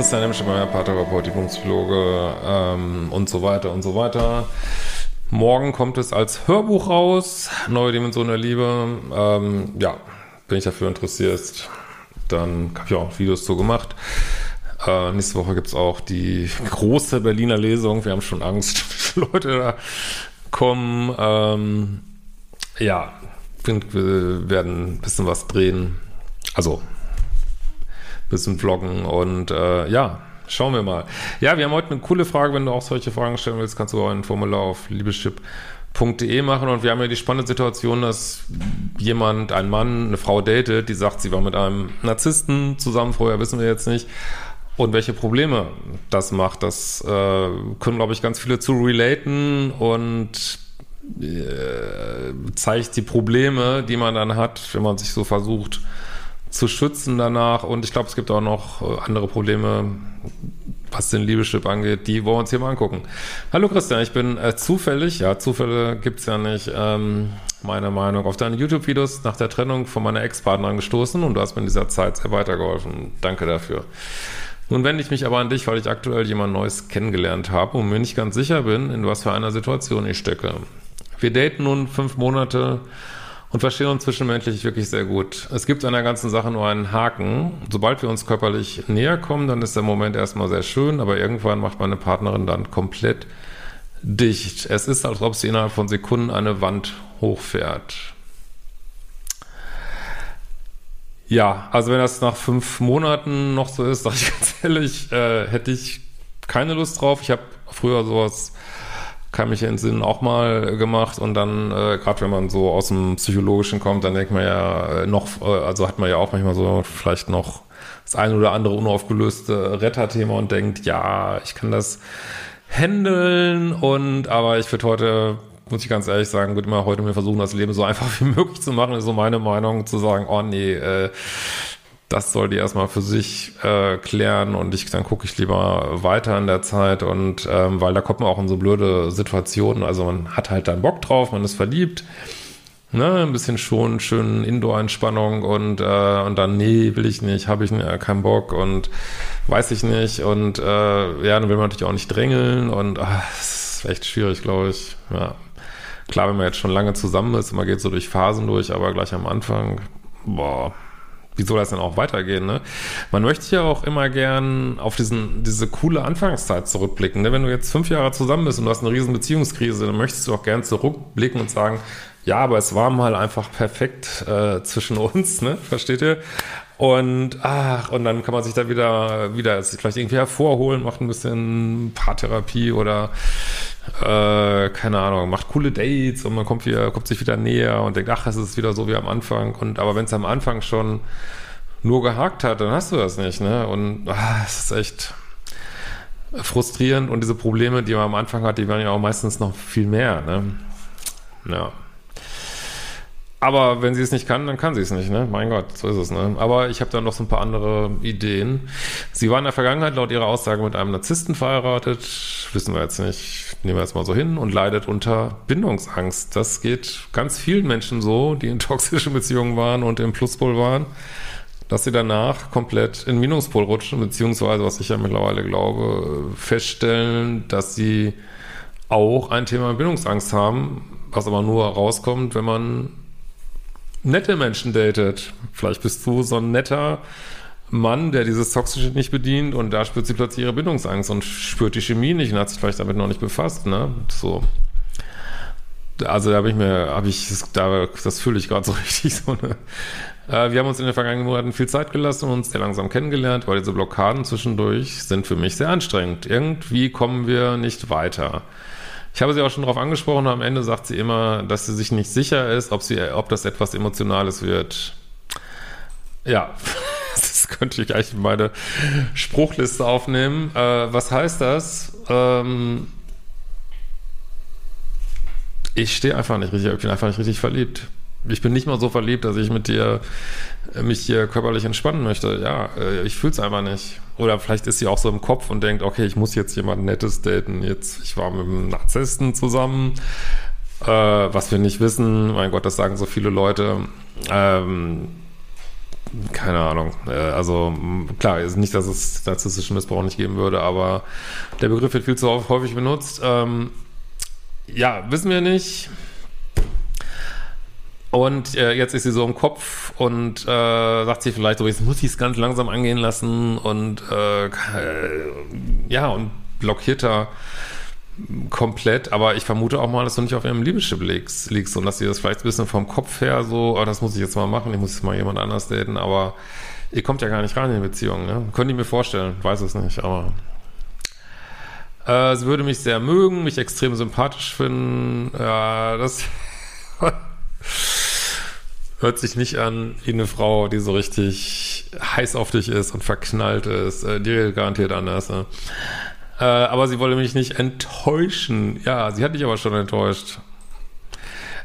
Christian Hemschemeier, Paartherapeut, Übungspsychologe ähm, und so weiter und so weiter. Morgen kommt es als Hörbuch raus, Neue Dimension der Liebe. Ähm, ja, wenn ich dafür interessiert, dann habe ich auch Videos zu gemacht. Äh, nächste Woche gibt es auch die große Berliner Lesung. Wir haben schon Angst, wie viele Leute da kommen. Ähm, ja, wir werden ein bisschen was drehen. Also bisschen vloggen und äh, ja, schauen wir mal. Ja, wir haben heute eine coole Frage. Wenn du auch solche Fragen stellen willst, kannst du auch ein Formular auf liebeschip.de machen und wir haben ja die spannende Situation, dass jemand, ein Mann, eine Frau datet, die sagt, sie war mit einem Narzissten zusammen, vorher wissen wir jetzt nicht. Und welche Probleme das macht, das äh, können, glaube ich, ganz viele zu relaten und äh, zeigt die Probleme, die man dann hat, wenn man sich so versucht, zu schützen danach. Und ich glaube, es gibt auch noch äh, andere Probleme, was den Liebeschip angeht. Die wollen wir uns hier mal angucken. Hallo Christian, ich bin äh, zufällig, ja, Zufälle gibt's ja nicht, ähm, meiner Meinung, auf deine YouTube-Videos nach der Trennung von meiner Ex-Partnerin gestoßen und du hast mir in dieser Zeit sehr weitergeholfen. Danke dafür. Nun wende ich mich aber an dich, weil ich aktuell jemand Neues kennengelernt habe und mir nicht ganz sicher bin, in was für einer Situation ich stecke. Wir daten nun fünf Monate und verstehen uns zwischenmenschlich wirklich sehr gut. Es gibt an der ganzen Sache nur einen Haken. Sobald wir uns körperlich näher kommen, dann ist der Moment erstmal sehr schön, aber irgendwann macht meine Partnerin dann komplett dicht. Es ist, als ob sie innerhalb von Sekunden eine Wand hochfährt. Ja, also wenn das nach fünf Monaten noch so ist, sage ich ganz ehrlich, äh, hätte ich keine Lust drauf. Ich habe früher sowas kann mich entsinnen, auch mal gemacht. Und dann, äh, gerade wenn man so aus dem Psychologischen kommt, dann denkt man ja äh, noch, äh, also hat man ja auch manchmal so vielleicht noch das ein oder andere unaufgelöste Retterthema und denkt, ja, ich kann das handeln. Und aber ich würde heute muss ich ganz ehrlich sagen, würde immer heute mir versuchen, das Leben so einfach wie möglich zu machen, ist so meine Meinung, zu sagen, oh nee, äh, das soll die erstmal für sich äh, klären und ich dann gucke ich lieber weiter in der Zeit und ähm, weil da kommt man auch in so blöde Situationen. Also man hat halt dann Bock drauf, man ist verliebt, ne, ein bisschen schon schön Indoor-Entspannung und äh, und dann nee, will ich nicht, habe ich äh, keinen Bock und weiß ich nicht und äh, ja, dann will man natürlich auch nicht drängeln und ach, ist echt schwierig, glaube ich. Ja. Klar, wenn man jetzt schon lange zusammen ist, man geht so durch Phasen durch, aber gleich am Anfang, boah, wie soll das denn auch weitergehen? Ne? Man möchte ja auch immer gern auf diesen, diese coole Anfangszeit zurückblicken. Ne? Wenn du jetzt fünf Jahre zusammen bist und du hast eine riesen Beziehungskrise, dann möchtest du auch gern zurückblicken und sagen, ja, aber es war mal einfach perfekt äh, zwischen uns, ne? Versteht ihr? Und ach, und dann kann man sich da wieder, wieder vielleicht irgendwie hervorholen, macht ein bisschen Paartherapie oder äh, keine Ahnung, macht coole Dates und man kommt wieder, kommt sich wieder näher und denkt, ach, es ist wieder so wie am Anfang. Und aber wenn es am Anfang schon nur gehakt hat, dann hast du das nicht, ne? Und ach, es ist echt frustrierend und diese Probleme, die man am Anfang hat, die werden ja auch meistens noch viel mehr, ne? Ja. Aber wenn sie es nicht kann, dann kann sie es nicht, ne? Mein Gott, so ist es, ne? Aber ich habe da noch so ein paar andere Ideen. Sie war in der Vergangenheit laut ihrer Aussage mit einem Narzissten verheiratet, wissen wir jetzt nicht, nehmen wir jetzt mal so hin, und leidet unter Bindungsangst. Das geht ganz vielen Menschen so, die in toxischen Beziehungen waren und im Pluspol waren, dass sie danach komplett in Minuspol rutschen, beziehungsweise, was ich ja mittlerweile glaube, feststellen, dass sie auch ein Thema Bindungsangst haben, was aber nur rauskommt, wenn man nette Menschen datet. Vielleicht bist du so ein netter Mann, der dieses Toxische nicht bedient und da spürt sie plötzlich ihre Bindungsangst und spürt die Chemie nicht und hat sich vielleicht damit noch nicht befasst, ne? So. Also da habe ich mir, habe ich, da, das fühle ich gerade so richtig so eine. Äh, wir haben uns in den vergangenen Monaten viel Zeit gelassen und uns sehr langsam kennengelernt, weil diese Blockaden zwischendurch sind für mich sehr anstrengend. Irgendwie kommen wir nicht weiter. Ich habe sie auch schon darauf angesprochen, am Ende sagt sie immer, dass sie sich nicht sicher ist, ob, sie, ob das etwas Emotionales wird. Ja, das könnte ich gleich in meine Spruchliste aufnehmen. Äh, was heißt das? Ähm, ich stehe einfach nicht richtig, ich bin einfach nicht richtig verliebt. Ich bin nicht mal so verliebt, dass ich mit dir mich hier körperlich entspannen möchte. Ja, äh, ich fühle es einfach nicht. Oder vielleicht ist sie auch so im Kopf und denkt, okay, ich muss jetzt jemand Nettes daten. Jetzt, ich war mit einem Narzissten zusammen, äh, was wir nicht wissen. Mein Gott, das sagen so viele Leute. Ähm, keine Ahnung. Äh, also klar, ist nicht, dass es narzisstischen Missbrauch nicht geben würde, aber der Begriff wird viel zu häufig benutzt. Ähm, ja, wissen wir nicht. Und äh, jetzt ist sie so im Kopf und äh, sagt sie vielleicht so, jetzt muss ich es ganz langsam angehen lassen und äh, ja, und blockiert da komplett, aber ich vermute auch mal, dass du nicht auf ihrem Liebeschip liegst, liegst und dass sie das vielleicht ein bisschen vom Kopf her so, oh, das muss ich jetzt mal machen, ich muss jetzt mal jemand anders daten, aber ihr kommt ja gar nicht rein in die Beziehung, ne? Könnte ich mir vorstellen, weiß es nicht, aber äh, sie würde mich sehr mögen, mich extrem sympathisch finden, ja, das hört sich nicht an wie eine Frau, die so richtig heiß auf dich ist und verknallt ist, äh, die garantiert anders, ne? Äh, aber sie wollte mich nicht enttäuschen. Ja, sie hat dich aber schon enttäuscht.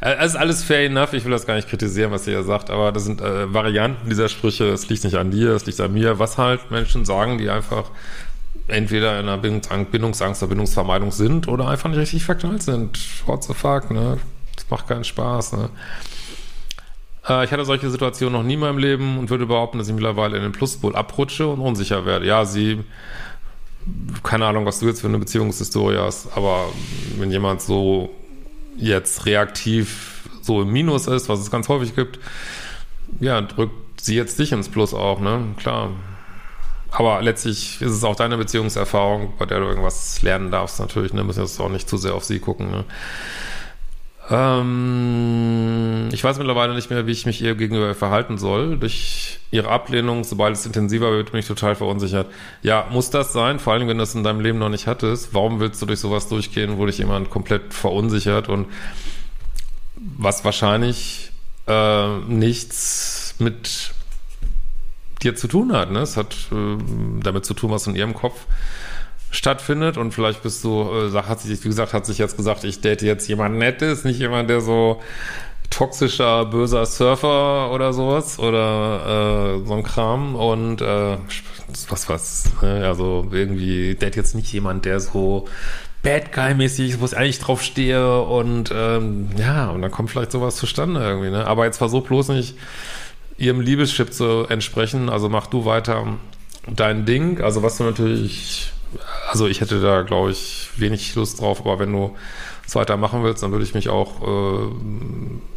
Äh, es ist alles fair enough. Ich will das gar nicht kritisieren, was sie ja sagt, aber das sind äh, Varianten dieser Sprüche. Es liegt nicht an dir, es liegt an mir. Was halt Menschen sagen, die einfach entweder in einer Bindungsangst oder Bindungsvermeidung sind oder einfach nicht richtig verknallt sind. What the fuck, ne? Das macht keinen Spaß, ne? Äh, ich hatte solche Situationen noch nie in meinem Leben und würde behaupten, dass ich mittlerweile in den Pluspol abrutsche und unsicher werde. Ja, sie keine Ahnung, was du jetzt für eine Beziehungshistorie hast, aber wenn jemand so jetzt reaktiv so im Minus ist, was es ganz häufig gibt, ja, drückt sie jetzt dich ins Plus auch, ne? Klar. Aber letztlich ist es auch deine Beziehungserfahrung, bei der du irgendwas lernen darfst, natürlich, ne? Müssen jetzt auch nicht zu sehr auf sie gucken, ne? Ähm, ich weiß mittlerweile nicht mehr, wie ich mich ihr gegenüber verhalten soll. Durch ihre Ablehnung, sobald es intensiver wird, bin ich total verunsichert. Ja, muss das sein? Vor allem, wenn du es in deinem Leben noch nicht hattest. Warum willst du durch sowas durchgehen, wo dich jemand komplett verunsichert und was wahrscheinlich äh, nichts mit dir zu tun hat. Ne? Es hat äh, damit zu tun, was in ihrem Kopf stattfindet und vielleicht bist du, äh, hat sich, wie gesagt, hat sich jetzt gesagt, ich date jetzt jemand Nettes, nicht jemand, der so toxischer, böser Surfer oder sowas oder äh, so ein Kram und äh, was was, ne? also irgendwie date jetzt nicht jemand, der so Bad Guy-mäßig ist, wo ich eigentlich drauf stehe und ähm, ja, und dann kommt vielleicht sowas zustande irgendwie, ne? Aber jetzt versuch bloß nicht ihrem Liebeschip zu entsprechen, also mach du weiter dein Ding, also was du natürlich also ich hätte da, glaube ich, wenig Lust drauf, aber wenn du es weitermachen willst, dann würde ich mich auch äh,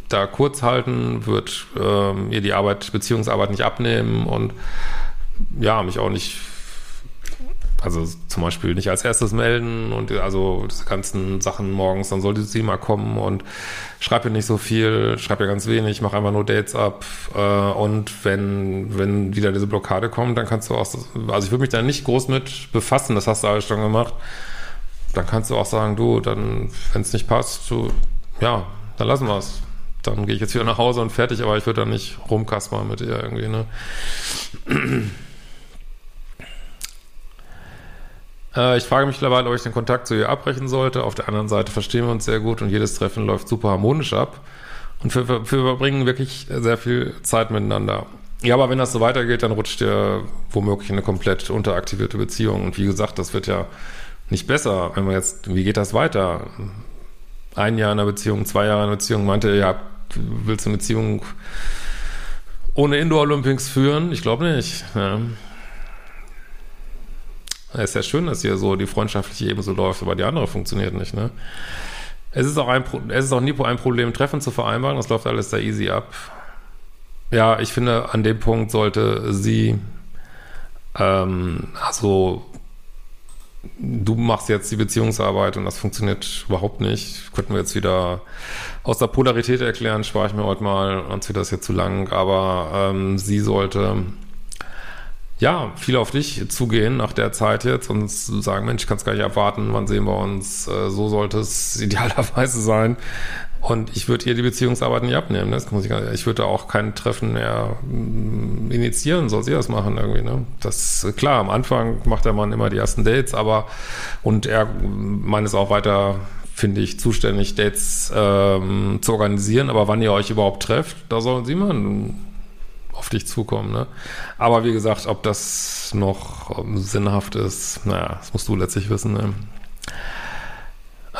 da kurz halten, würde äh, ihr die Arbeit, Beziehungsarbeit nicht abnehmen und ja, mich auch nicht also zum Beispiel nicht als erstes melden und also diese ganzen Sachen morgens, dann sollte sie mal kommen und schreib ihr nicht so viel, schreib ihr ganz wenig, mach einfach nur Dates ab äh, und wenn, wenn wieder diese Blockade kommt, dann kannst du auch, also ich würde mich da nicht groß mit befassen, das hast du alles schon gemacht, dann kannst du auch sagen, du, dann, wenn es nicht passt, du, ja, dann lassen wir es. Dann gehe ich jetzt wieder nach Hause und fertig, aber ich würde da nicht rumkaspern mit ihr irgendwie, ne? Äh, ich frage mich mittlerweile, ob ich den Kontakt zu ihr abbrechen sollte. Auf der anderen Seite verstehen wir uns sehr gut und jedes Treffen läuft super harmonisch ab. Und wir, wir verbringen wirklich sehr viel Zeit miteinander. Ja, aber wenn das so weitergeht, dann rutscht ihr womöglich in eine komplett unteraktivierte Beziehung. Und wie gesagt, das wird ja nicht besser, wenn man jetzt, wie geht das weiter? Ein Jahr in einer Beziehung, zwei Jahre in einer Beziehung, meinte, ja, willst du eine Beziehung ohne Indoor Olympics führen? Ich glaube nicht. Ja. Es ist ja schön, dass hier so die freundschaftliche Ebene so läuft, aber die andere funktioniert nicht, ne? Es ist auch ein, es ist auch nie ein Problem, Treffen zu vereinbaren. Das läuft alles da easy ab. Ja, ich finde, an dem Punkt sollte sie, ähm, also, du machst jetzt die Beziehungsarbeit und das funktioniert überhaupt nicht. Könnten wir jetzt wieder aus der Polarität erklären, spare ich mir heute mal, sonst wird das jetzt zu lang, aber ähm, sie sollte ja, viel auf dich zugehen nach der Zeit jetzt und sagen, Mensch, ich kann es gar nicht erwarten, wann sehen wir uns, äh, so sollte es idealerweise sein. Und ich würde hier die Beziehungsarbeit nicht abnehmen. Ne? Das muss ich, ich würde auch kein Treffen mehr mm, initiieren, soll sie das machen irgendwie. Ne? Das klar, am Anfang macht der Mann immer die ersten Dates, aber und er meint es auch weiter, finde ich, zuständig, Dates ähm, zu organisieren. Aber wann ihr euch überhaupt trefft, da sollen sie machen auf dich zukommen. Ne? Aber wie gesagt, ob das noch ähm, sinnhaft ist, naja, das musst du letztlich wissen. Ne?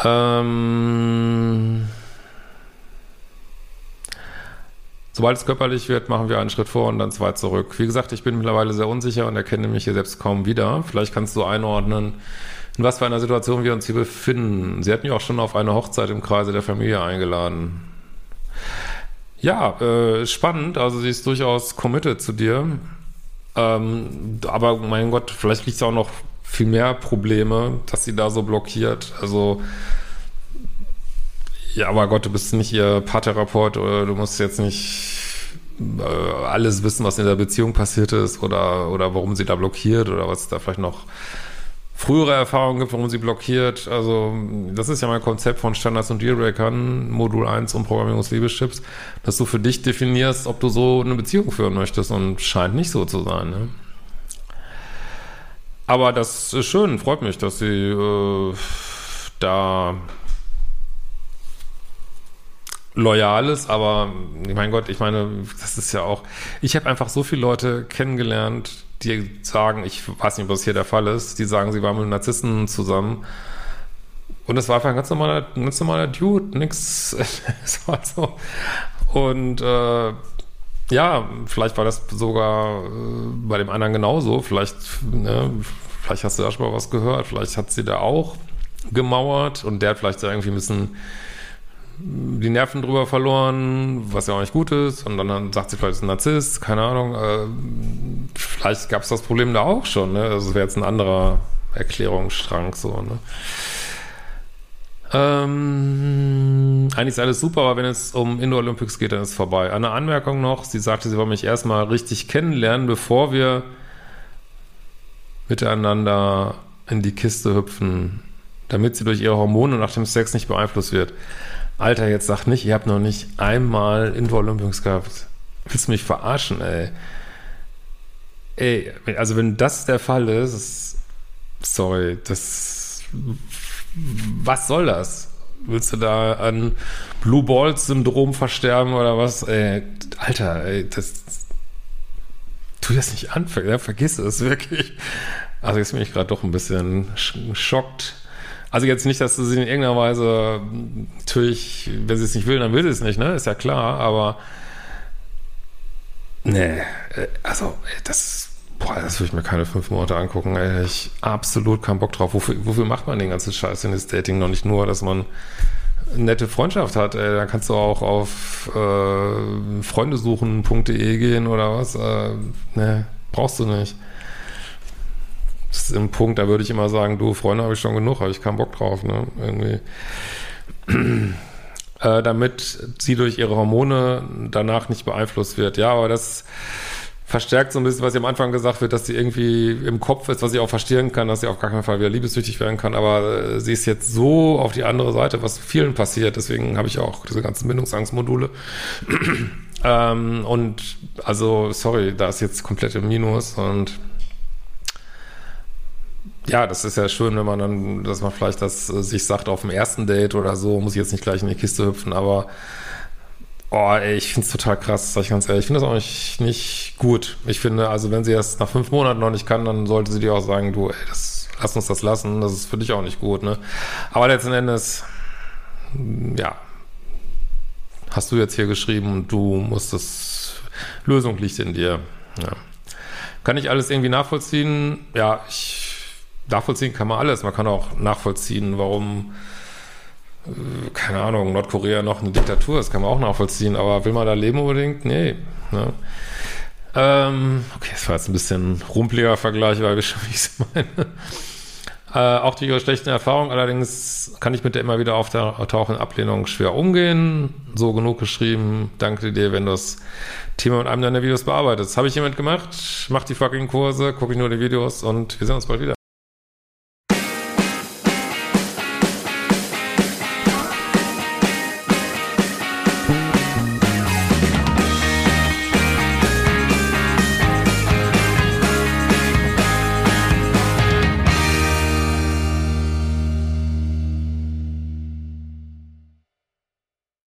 Ähm Sobald es körperlich wird, machen wir einen Schritt vor und dann zwei zurück. Wie gesagt, ich bin mittlerweile sehr unsicher und erkenne mich hier selbst kaum wieder. Vielleicht kannst du einordnen, in was für einer Situation wir uns hier befinden. Sie hatten ja auch schon auf eine Hochzeit im Kreise der Familie eingeladen. Ja, äh, spannend. Also sie ist durchaus committed zu dir. Ähm, aber mein Gott, vielleicht liegt es auch noch viel mehr Probleme, dass sie da so blockiert. Also ja, aber Gott, du bist nicht ihr Paartherapeut oder du musst jetzt nicht äh, alles wissen, was in der Beziehung passiert ist oder, oder warum sie da blockiert oder was da vielleicht noch frühere Erfahrungen gibt, warum sie blockiert. Also, das ist ja mein Konzept von Standards und Dealbreakern, Modul 1 und Programmierungs-Liebeschips, dass du für dich definierst, ob du so eine Beziehung führen möchtest und scheint nicht so zu sein. Ne? Aber das ist schön, freut mich, dass sie äh, da loyal ist, aber mein Gott, ich meine, das ist ja auch, ich habe einfach so viele Leute kennengelernt, die sagen, ich weiß nicht, ob das hier der Fall ist, die sagen, sie waren mit Narzissten zusammen. Und es war einfach ein ganz normaler, ganz normaler Dude, nix. es war so. Und äh, ja, vielleicht war das sogar äh, bei dem anderen genauso. Vielleicht, ne, vielleicht hast du da schon mal was gehört. Vielleicht hat sie da auch gemauert und der hat vielleicht irgendwie ein bisschen die Nerven drüber verloren, was ja auch nicht gut ist. Und dann sagt sie vielleicht, ist ein Narzisst, keine Ahnung. Äh, vielleicht gab es das Problem da auch schon. Ne? Also wäre jetzt ein anderer Erklärungsstrang so. Ne? Ähm, eigentlich ist alles super, aber wenn es um Indoor Olympics geht, dann ist es vorbei. Eine Anmerkung noch, sie sagte, sie wollte mich erstmal richtig kennenlernen, bevor wir miteinander in die Kiste hüpfen, damit sie durch ihre Hormone nach dem Sex nicht beeinflusst wird. Alter, jetzt sag nicht, ihr habt noch nicht einmal Indoor Olympics gehabt. Willst du mich verarschen, ey? Ey, also wenn das der Fall ist, sorry, das, was soll das? Willst du da an Blue Balls Syndrom versterben oder was? Ey, Alter, ey, das, tu das nicht an, vergiss es wirklich. Also jetzt bin ich gerade doch ein bisschen schockt also jetzt nicht, dass sie in irgendeiner Weise natürlich, wenn sie es nicht will, dann will sie es nicht, ne? Ist ja klar, aber nee, äh, also das, boah, das würde ich mir keine fünf Monate angucken, ey. Ich absolut keinen Bock drauf. Wofür, wofür macht man den ganzen Scheiß in das Dating noch nicht nur, dass man nette Freundschaft hat, ey, dann kannst du auch auf äh, freundesuchen.de gehen oder was. Äh, ne, brauchst du nicht. Ist ein Punkt, da würde ich immer sagen, du, Freunde habe ich schon genug, habe ich keinen Bock drauf, ne? Irgendwie. äh, damit sie durch ihre Hormone danach nicht beeinflusst wird. Ja, aber das verstärkt so ein bisschen, was sie am Anfang gesagt wird, dass sie irgendwie im Kopf ist, was ich auch verstehen kann, dass sie auf gar keinen Fall wieder liebessüchtig werden kann, aber äh, sie ist jetzt so auf die andere Seite, was vielen passiert, deswegen habe ich auch diese ganzen Bindungsangstmodule. ähm, und also, sorry, da ist jetzt komplett im Minus und ja, das ist ja schön, wenn man dann, dass man vielleicht das äh, sich sagt auf dem ersten Date oder so, muss ich jetzt nicht gleich in die Kiste hüpfen, aber oh, ey, ich finde es total krass, sag ich ganz ehrlich. Ich finde das auch nicht, nicht gut. Ich finde, also wenn sie das nach fünf Monaten noch nicht kann, dann sollte sie dir auch sagen, du, ey, das, lass uns das lassen, das ist für dich auch nicht gut, ne? Aber letzten Endes, ja, hast du jetzt hier geschrieben und du musst das, Lösung liegt in dir, ja. Kann ich alles irgendwie nachvollziehen? Ja, ich nachvollziehen kann man alles. Man kann auch nachvollziehen, warum, äh, keine Ahnung, Nordkorea noch eine Diktatur ist, kann man auch nachvollziehen. Aber will man da leben unbedingt? Nee. Ne? Ähm, okay, das war jetzt ein bisschen rumpeliger Vergleich, weil wir schon, wie ich es meine. Äh, auch durch ihre schlechten Erfahrungen, allerdings kann ich mit der immer wieder auftauchenden Ablehnung schwer umgehen. So genug geschrieben. Danke dir, wenn du das Thema mit einem deiner Videos bearbeitest. Habe ich jemand gemacht? Mach die fucking Kurse, gucke ich nur die Videos und wir sehen uns bald wieder.